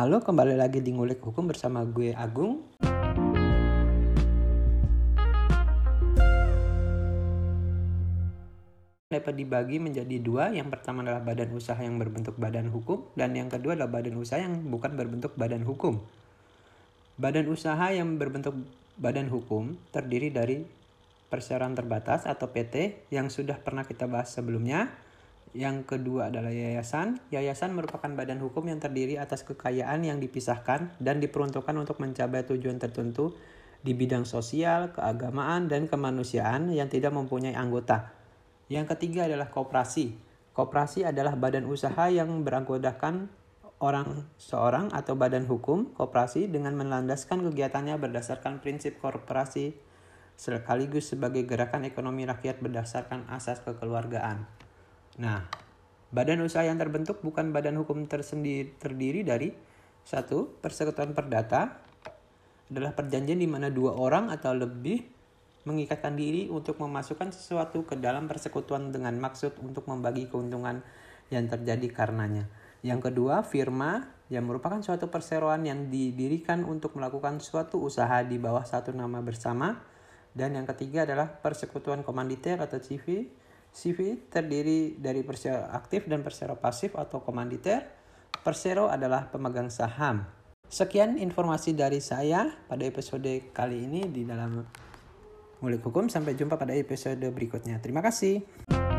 Halo, kembali lagi di Ngulik Hukum bersama gue Agung. Dapat dibagi menjadi dua. Yang pertama adalah badan usaha yang berbentuk badan hukum dan yang kedua adalah badan usaha yang bukan berbentuk badan hukum. Badan usaha yang berbentuk badan hukum terdiri dari perseroan terbatas atau PT yang sudah pernah kita bahas sebelumnya. Yang kedua adalah yayasan. Yayasan merupakan badan hukum yang terdiri atas kekayaan yang dipisahkan dan diperuntukkan untuk mencapai tujuan tertentu di bidang sosial, keagamaan, dan kemanusiaan yang tidak mempunyai anggota. Yang ketiga adalah koperasi. Koperasi adalah badan usaha yang beranggotakan orang seorang atau badan hukum koperasi dengan melandaskan kegiatannya berdasarkan prinsip korporasi sekaligus sebagai gerakan ekonomi rakyat berdasarkan asas kekeluargaan. Nah, badan usaha yang terbentuk bukan badan hukum tersendiri terdiri dari satu persekutuan perdata adalah perjanjian di mana dua orang atau lebih mengikatkan diri untuk memasukkan sesuatu ke dalam persekutuan dengan maksud untuk membagi keuntungan yang terjadi karenanya. Yang kedua, firma yang merupakan suatu perseroan yang didirikan untuk melakukan suatu usaha di bawah satu nama bersama. Dan yang ketiga adalah persekutuan komanditer atau CV CV terdiri dari persero aktif dan persero pasif atau komanditer. Persero adalah pemegang saham. Sekian informasi dari saya pada episode kali ini di dalam Ngulik Hukum. Sampai jumpa pada episode berikutnya. Terima kasih.